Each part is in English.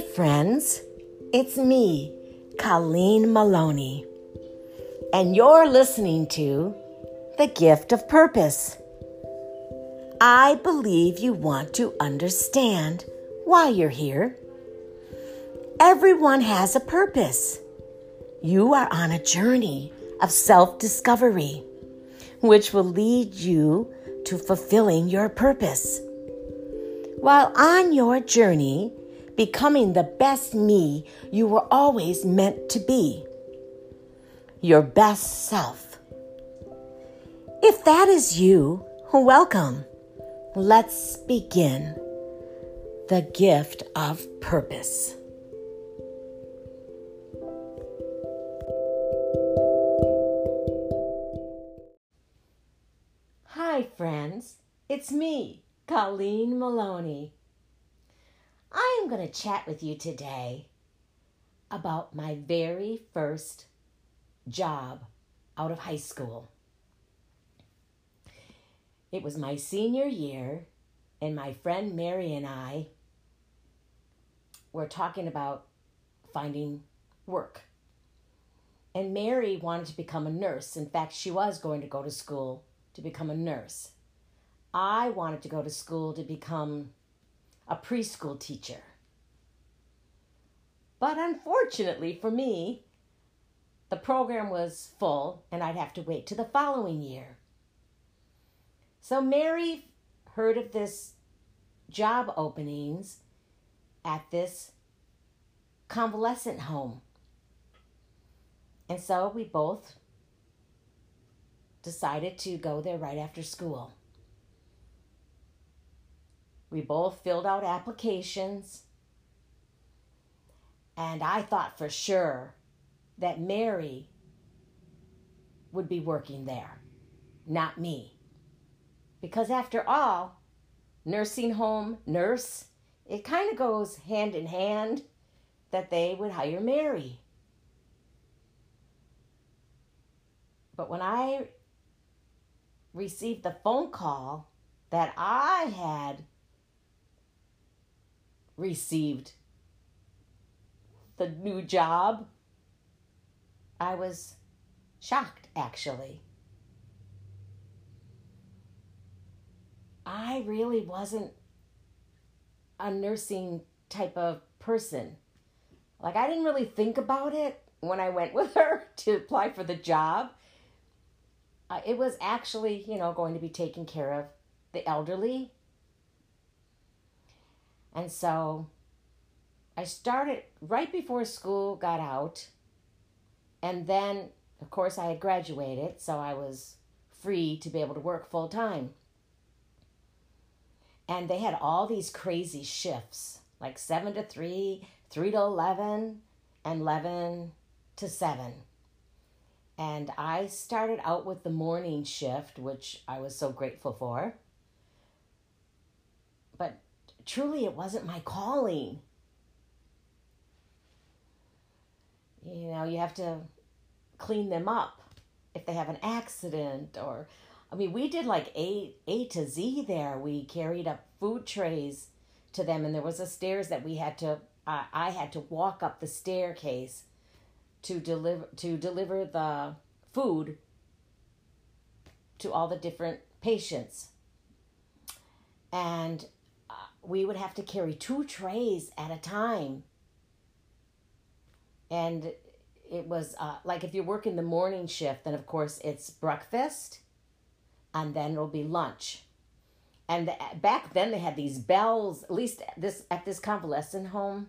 Friends. It's me, Colleen Maloney. And you're listening to The Gift of Purpose. I believe you want to understand why you're here. Everyone has a purpose. You are on a journey of self discovery, which will lead you to fulfilling your purpose. While on your journey, becoming the best me you were always meant to be, your best self. If that is you, welcome. Let's begin the gift of purpose. Hi, friends. It's me, Colleen Maloney. I am going to chat with you today about my very first job out of high school. It was my senior year, and my friend Mary and I were talking about finding work. And Mary wanted to become a nurse. In fact, she was going to go to school to become a nurse. I wanted to go to school to become a preschool teacher. But unfortunately for me, the program was full and I'd have to wait to the following year. So Mary heard of this job openings at this convalescent home. And so we both decided to go there right after school. We both filled out applications. And I thought for sure that Mary would be working there, not me. Because after all, nursing home nurse, it kind of goes hand in hand that they would hire Mary. But when I received the phone call that I had received the new job, I was shocked actually. I really wasn't a nursing type of person. Like, I didn't really think about it when I went with her to apply for the job. Uh, it was actually, you know, going to be taking care of the elderly. And so I started right before school got out. And then, of course, I had graduated, so I was free to be able to work full time. And they had all these crazy shifts like 7 to 3, 3 to 11, and 11 to 7. And I started out with the morning shift, which I was so grateful for. Truly, it wasn't my calling. You know, you have to clean them up if they have an accident or I mean, we did like A A to Z there. We carried up food trays to them and there was a stairs that we had to uh, I had to walk up the staircase to deliver to deliver the food to all the different patients. And we would have to carry two trays at a time. And it was uh, like if you're working the morning shift, then of course it's breakfast and then it'll be lunch. And the, back then they had these bells, at least this at this convalescent home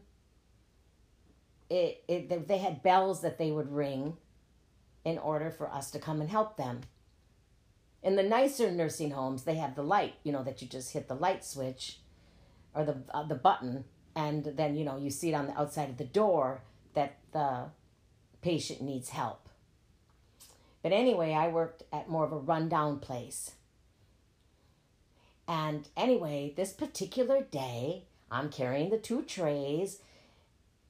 it, it they had bells that they would ring in order for us to come and help them. In the nicer nursing homes, they have the light, you know, that you just hit the light switch or the uh, the button and then you know you see it on the outside of the door that the patient needs help. But anyway, I worked at more of a rundown place. And anyway, this particular day, I'm carrying the two trays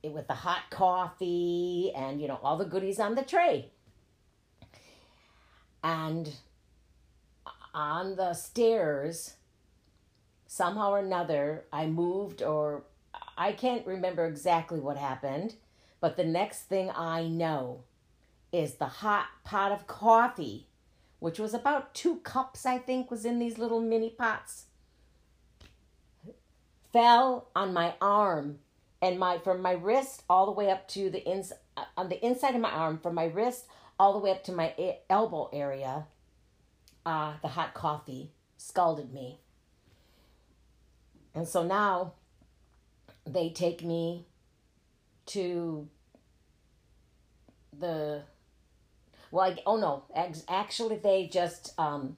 with the hot coffee and you know all the goodies on the tray and on the stairs somehow or another i moved or I can't remember exactly what happened, but the next thing I know is the hot pot of coffee, which was about two cups, I think, was in these little mini pots, fell on my arm and my from my wrist all the way up to the ins uh, on the inside of my arm from my wrist all the way up to my elbow area. Uh, the hot coffee scalded me. And so now they take me to the well I, oh no actually they just um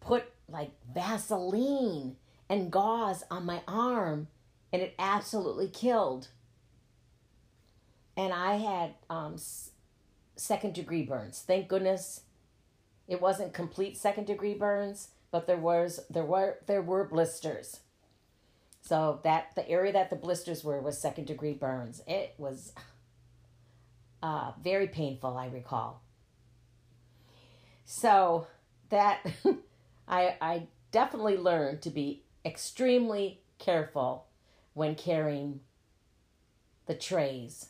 put like vaseline and gauze on my arm and it absolutely killed. And i had um second degree burns. Thank goodness it wasn't complete second degree burns but there was there were there were blisters so that the area that the blisters were was second degree burns. It was uh, very painful, I recall. So that I I definitely learned to be extremely careful when carrying the trays.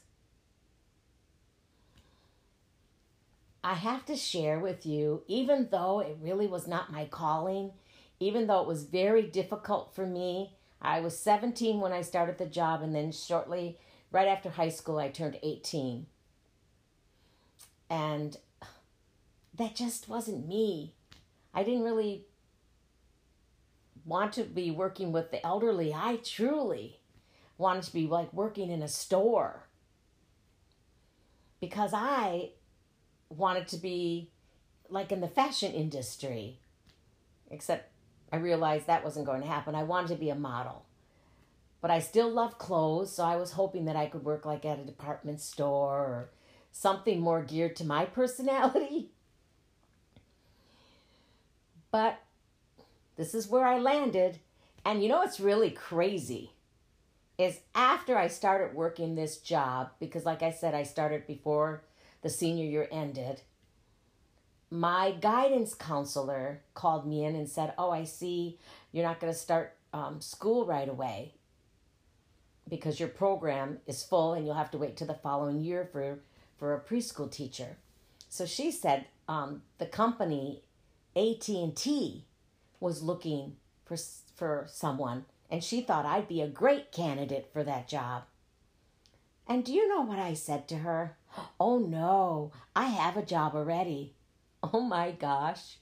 I have to share with you, even though it really was not my calling, even though it was very difficult for me I was 17 when I started the job, and then shortly, right after high school, I turned 18. And that just wasn't me. I didn't really want to be working with the elderly. I truly wanted to be like working in a store because I wanted to be like in the fashion industry. Except I realized that wasn't going to happen. I wanted to be a model. But I still love clothes, so I was hoping that I could work like at a department store or something more geared to my personality. But this is where I landed. And you know what's really crazy? Is after I started working this job, because like I said, I started before the senior year ended my guidance counselor called me in and said, Oh, I see you're not going to start um, school right away because your program is full and you'll have to wait till the following year for, for a preschool teacher. So she said um, the company AT&T was looking for, for someone and she thought I'd be a great candidate for that job. And do you know what I said to her? Oh no, I have a job already. Oh my gosh.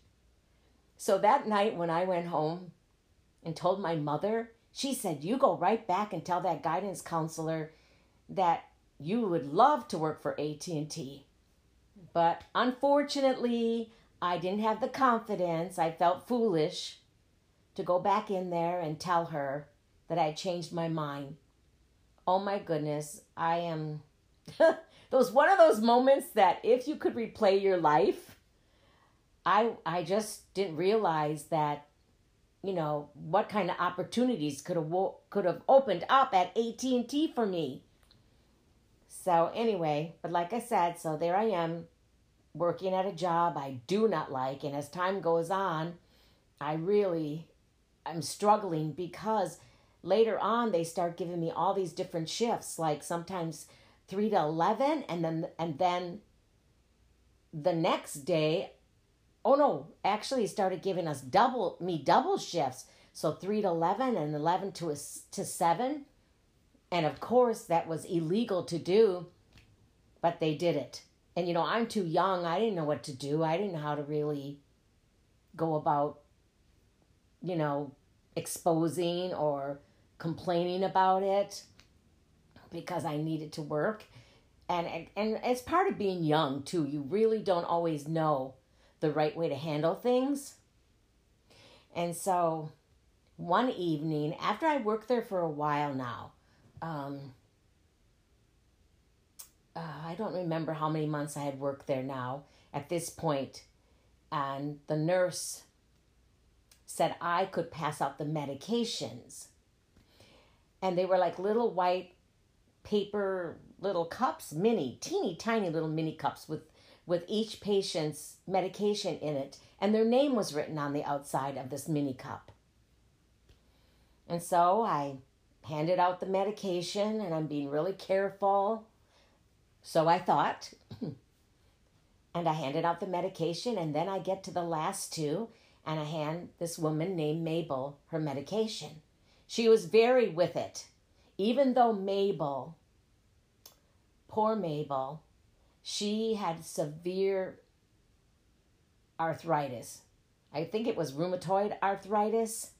So that night when I went home and told my mother, she said, You go right back and tell that guidance counselor that you would love to work for AT&T. But unfortunately, I didn't have the confidence. I felt foolish to go back in there and tell her that I changed my mind. Oh my goodness, I am those one of those moments that if you could replay your life, I I just didn't realize that you know what kind of opportunities could have could have opened up at AT&T for me. So anyway, but like I said, so there I am working at a job I do not like and as time goes on, I really I'm struggling because later on they start giving me all these different shifts like sometimes 3 to 11 and then and then the next day oh no, actually he started giving us double me double shifts. So 3 to 11 and 11 to a, to 7. And of course that was illegal to do, but they did it. And you know, I'm too young. I didn't know what to do. I didn't know how to really go about you know, exposing or complaining about it because I needed to work. And, and and it's part of being young too. You really don't always know the right way to handle things. And so one evening, after I worked there for a while now, um, uh, I don't remember how many months I had worked there now at this point, and the nurse said I could pass out the medications. And they were like little white paper little cups, mini, teeny tiny little mini cups with with each patient's medication in it, and their name was written on the outside of this mini cup. And so I handed out the medication and I'm being really careful. So I thought. and I handed out the medication, and then I get to the last two, and I hand this woman named Mabel her medication. She was very with it, even though Mabel, poor Mabel, she had severe arthritis. I think it was rheumatoid arthritis.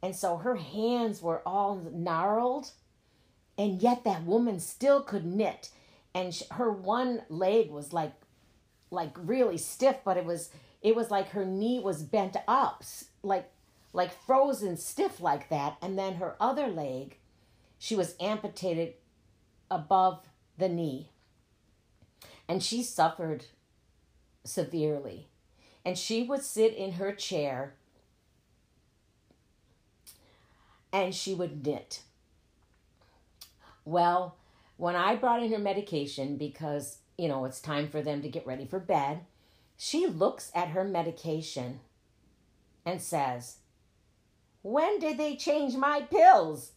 And so her hands were all gnarled. And yet that woman still could knit. And her one leg was like like really stiff, but it was it was like her knee was bent up, like like frozen stiff like that. And then her other leg, she was amputated above the knee. And she suffered severely. And she would sit in her chair and she would knit. Well, when I brought in her medication because, you know, it's time for them to get ready for bed, she looks at her medication and says, When did they change my pills?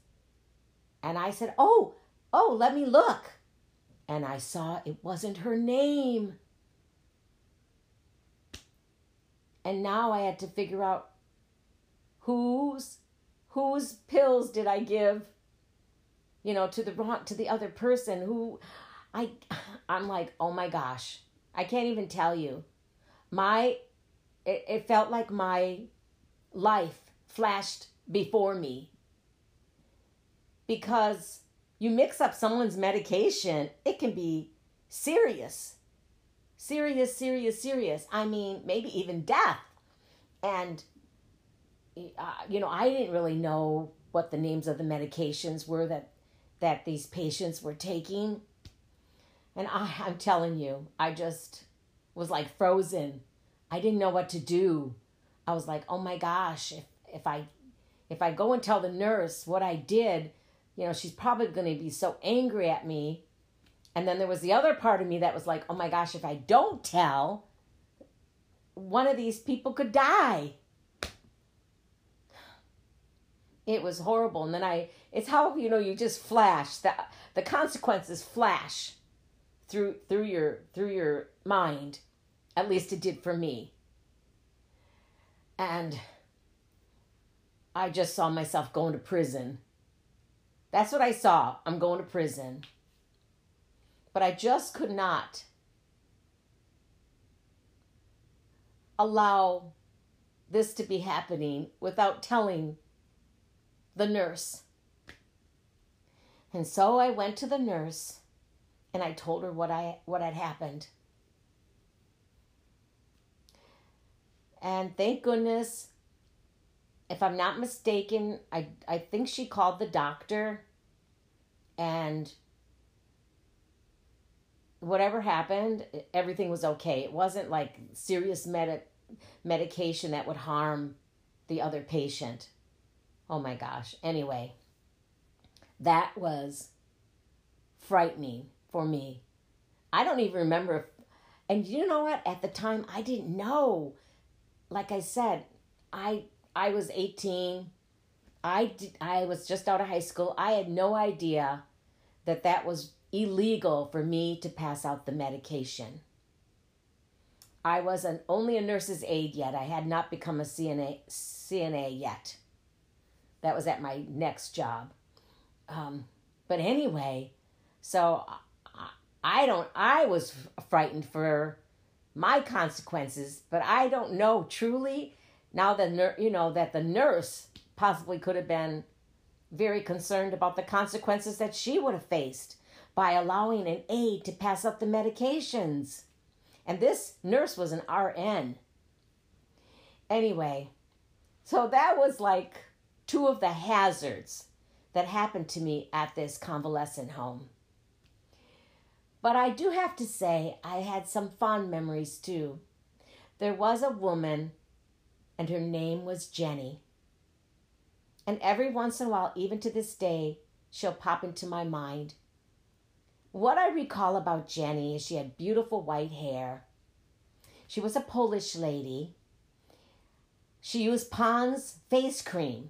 And I said, Oh, oh, let me look. And I saw it wasn't her name. And now I had to figure out whose whose pills did I give you know to the wrong to the other person who I I'm like oh my gosh I can't even tell you my it, it felt like my life flashed before me because you mix up someone's medication it can be serious serious serious serious I mean maybe even death and uh, you know, I didn't really know what the names of the medications were that that these patients were taking. And I, I'm telling you, I just was like frozen. I didn't know what to do. I was like, oh my gosh, if if I if I go and tell the nurse what I did, you know, she's probably going to be so angry at me. And then there was the other part of me that was like, oh my gosh, if I don't tell, one of these people could die. It was horrible. And then i it's how you know you just flash. That the consequences flash through through your through your mind. At least it did for me. And i just saw myself going to prison that's what i saw i'm going to prison but i just could not allow this to be happening without telling the nurse. And so I went to the nurse and I told her what I what had happened. And thank goodness, if I'm not mistaken, I I think she called the doctor and whatever happened, everything was okay. It wasn't like serious med- medication that would harm the other patient. Oh my gosh. Anyway, that was frightening for me. I don't even remember. If, and you know what? At the time, I didn't know. Like I said, I I was 18. I did, I was just out of high school. I had no idea that that was illegal for me to pass out the medication. I was an, only a nurse's aide yet. I had not become a CNA CNA yet. That was at my next job. Um, but anyway, so I, I don't, I was frightened for my consequences, but I don't know truly now that, you know, that the nurse possibly could have been very concerned about the consequences that she would have faced by allowing an aide to pass up the medications. And this nurse was an RN. Anyway, so that was like two of the hazards that happened to me at this convalescent home. But I do have to say, I had some fond memories too. There was a woman, and her name was Jenny. And every once in a while, even to this day, she'll pop into my mind. What I recall about Jenny is she had beautiful white hair. She was a Polish lady. She used Pond's face cream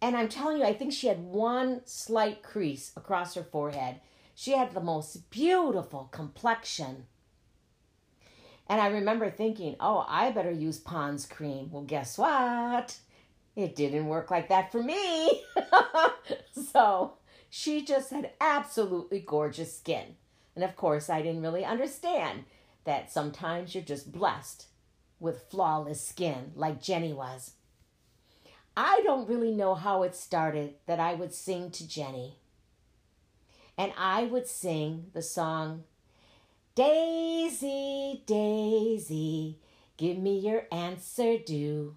And I'm telling you, I think she had one slight crease across her forehead. She had the most beautiful complexion. And I remember thinking, oh, I better use Pond's cream. Well, guess what? It didn't work like that for me. so she just had absolutely gorgeous skin. And of course, I didn't really understand that sometimes you're just blessed with flawless skin like Jenny was. I don't really know how it started that I would sing to Jenny. And I would sing the song, Daisy, Daisy, give me your answer do.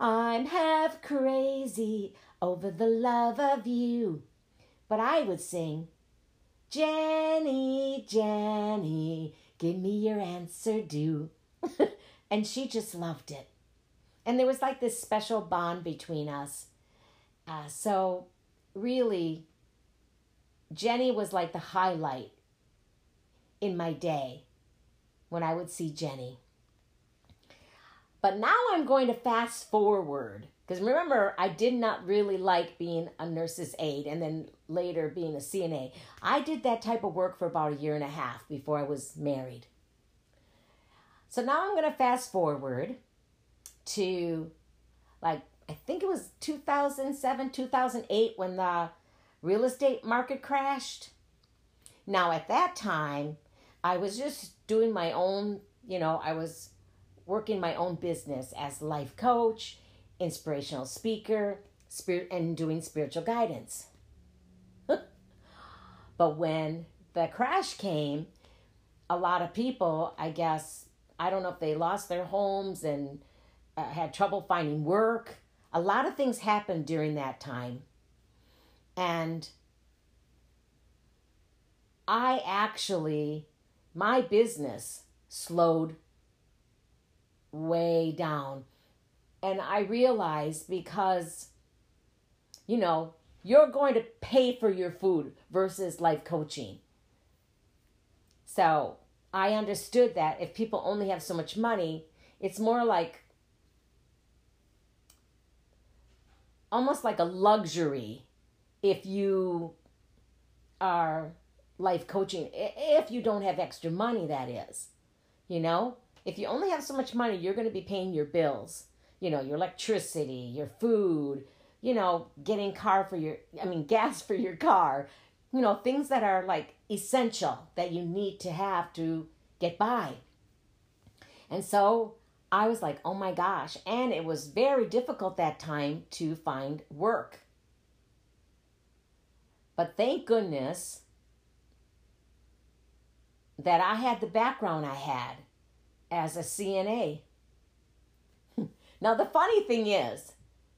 I'm half crazy over the love of you. But I would sing, Jenny, Jenny, give me your answer do. and she just loved it. And there was like this special bond between us. Uh, so, really, Jenny was like the highlight in my day when I would see Jenny. But now I'm going to fast forward because remember, I did not really like being a nurse's aide and then later being a CNA. I did that type of work for about a year and a half before I was married. So now I'm going to fast forward to like, I think it was 2007, 2008 when the real estate market crashed. Now, at that time, I was just doing my own, you know, I was working my own business as life coach, inspirational speaker, spirit and doing spiritual guidance. but when the crash came, a lot of people, I guess, I don't know if they lost their homes and uh, had trouble finding work. A lot of things happened during that time. And I actually, my business slowed way down. And I realized because, you know, you're going to pay for your food versus life coaching. So I understood that if people only have so much money, it's more like almost like a luxury if you are life coaching if you don't have extra money that is you know if you only have so much money, you're going to be paying your bills, you know, your electricity, your food, you know, getting car for your, I mean, gas for your car, you know, things that are like essential that you need to have to get by. And so I was like, oh my gosh. And it was very difficult that time to find work. But thank goodness that I had the background I had as a CNA. now, the funny thing is,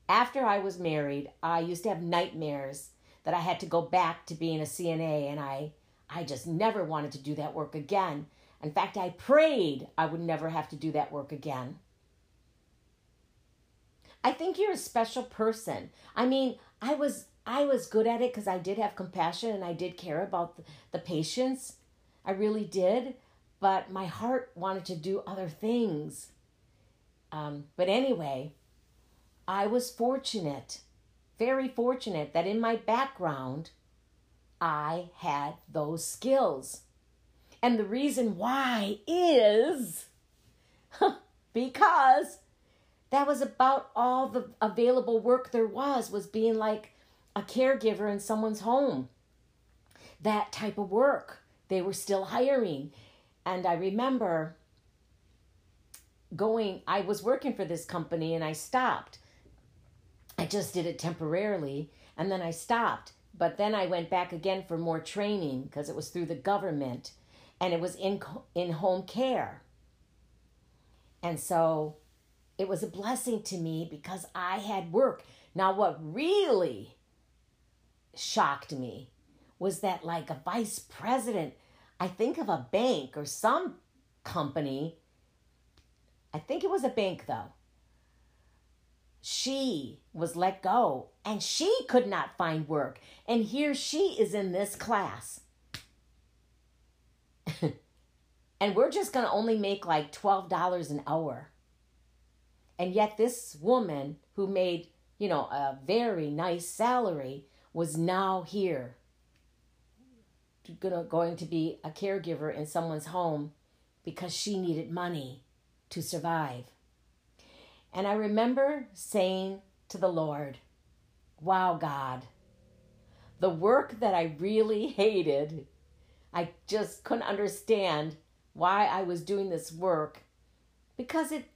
after I was married, I used to have nightmares that I had to go back to being a CNA, and I, I just never wanted to do that work again. In fact, I prayed I would never have to do that work again. I think you're a special person. I mean, I was I was good at it because I did have compassion and I did care about the, the patients. I really did but my heart wanted to do other things. Um, but anyway, I was fortunate, very fortunate, that in my background, I had those skills. And the reason why is because that was about all the available work there was was being like a caregiver in someone's home that type of work they were still hiring and I remember going, I was working for this company and I stopped. I just did it temporarily and then I stopped. But then I went back again for more training because it was through the government and it was in in home care. And so it was a blessing to me because I had work. Now what really shocked me was that like a vice president I think of a bank or some company. I think it was a bank though. She was let go and she could not find work. And here she is in this class. and we're just going to only make like $12 an hour. And yet, this woman who made, you know, a very nice salary was now here gonna, going to be a caregiver in someone's home because she needed money to survive. And I remember saying to the Lord, Wow, God, the work that I really hated, I just couldn't understand why I was doing this work because it,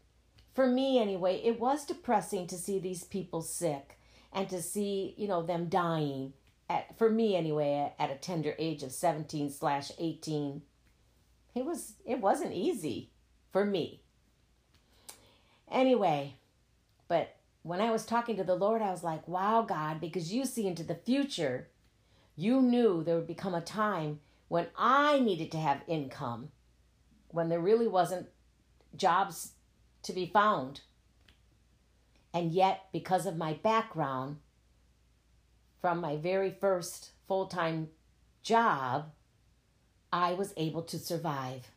for me anyway, it was depressing to see these people sick and to see, you know, them dying at, for me anyway, at, a tender age of 17 slash 18, it was, it wasn't easy for me. Anyway, but when I was talking to the Lord, I was like, wow, God, because you see into the future, you knew there would become a time when I needed to have income, when there really wasn't jobs to be found. And yet, because of my background, from my very first full time job, I was able to survive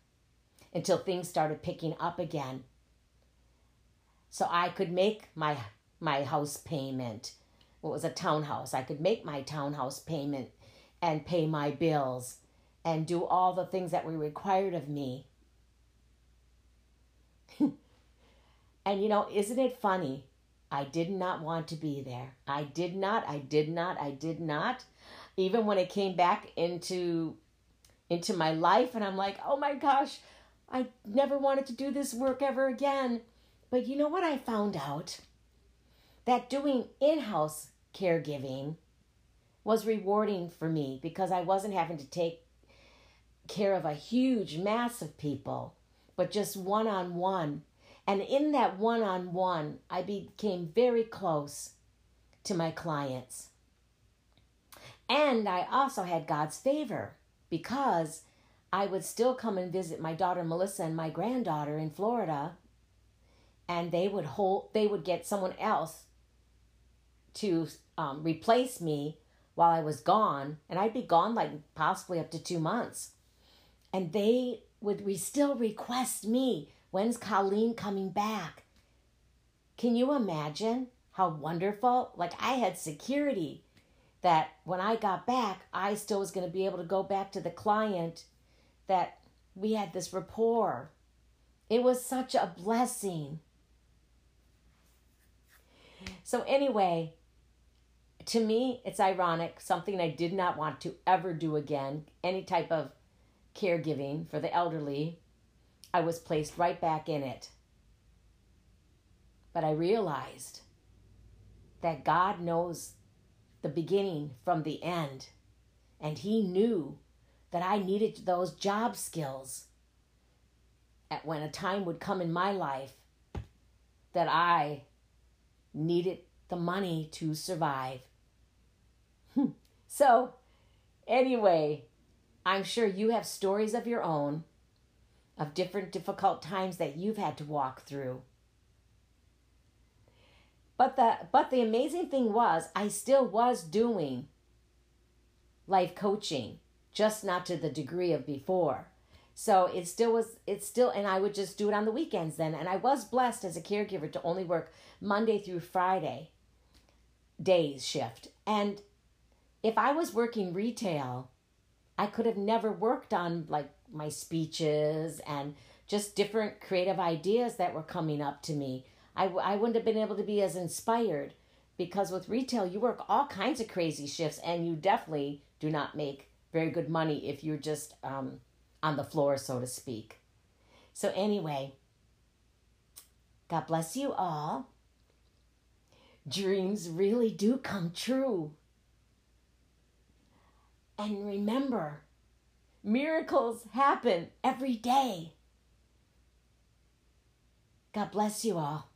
until things started picking up again. So I could make my my house payment. It was a townhouse. I could make my townhouse payment and pay my bills and do all the things that were required of me. and you know, isn't it funny I did not want to be there. I did not, I did not, I did not. Even when it came back into into my life and I'm like, "Oh my gosh, I never wanted to do this work ever again." But you know what I found out? That doing in-house caregiving was rewarding for me because I wasn't having to take care of a huge mass of people, but just one on one and in that one on one, I became very close to my clients. And I also had God's favor because I would still come and visit my daughter Melissa and my granddaughter in Florida and they would hold they would get someone else to um, replace me while I was gone and I'd be gone like possibly up to 2 months. And they would we still request me When's Colleen coming back? Can you imagine how wonderful? Like, I had security that when I got back, I still was going to be able to go back to the client, that we had this rapport. It was such a blessing. So, anyway, to me, it's ironic, something I did not want to ever do again, any type of caregiving for the elderly. I was placed right back in it. But I realized that God knows the beginning from the end. And He knew that I needed those job skills at when a time would come in my life that I needed the money to survive. Hmm. so, anyway, I'm sure you have stories of your own of different difficult times that you've had to walk through. But the but the amazing thing was I still was doing life coaching, just not to the degree of before. So it still was it still and I would just do it on the weekends then and I was blessed as a caregiver to only work Monday through Friday days shift. And if I was working retail, I could have never worked on like my speeches and just different creative ideas that were coming up to me. I, I wouldn't have been able to be as inspired because with retail, you work all kinds of crazy shifts and you definitely do not make very good money if you're just um, on the floor, so to speak. So, anyway, God bless you all. Dreams really do come true. And remember, Miracles happen every day. God bless you all.